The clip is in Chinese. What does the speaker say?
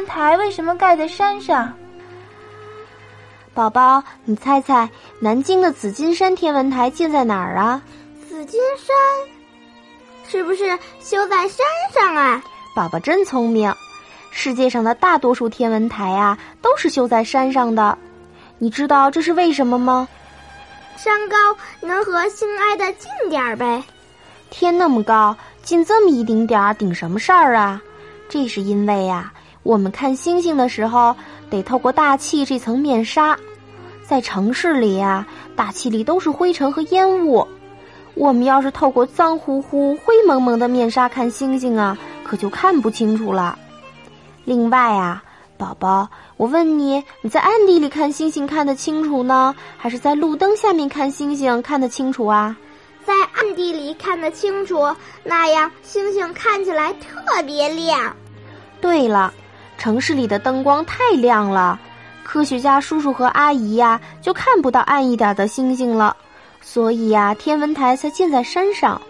文台为什么盖在山上？宝宝，你猜猜，南京的紫金山天文台建在哪儿啊？紫金山，是不是修在山上啊？宝宝真聪明。世界上的大多数天文台啊，都是修在山上的。你知道这是为什么吗？山高能和心挨得近点儿呗。天那么高，近这么一丁点儿，顶什么事儿啊？这是因为呀，我们看星星的时候得透过大气这层面纱。在城市里呀，大气里都是灰尘和烟雾。我们要是透过脏乎乎、灰蒙蒙的面纱看星星啊，可就看不清楚了。另外啊，宝宝，我问你，你在暗地里看星星看得清楚呢，还是在路灯下面看星星看得清楚啊？在暗地里看得清楚，那样星星看起来特别亮。对了，城市里的灯光太亮了。科学家叔叔和阿姨呀，就看不到暗一点的星星了，所以呀，天文台才建在山上。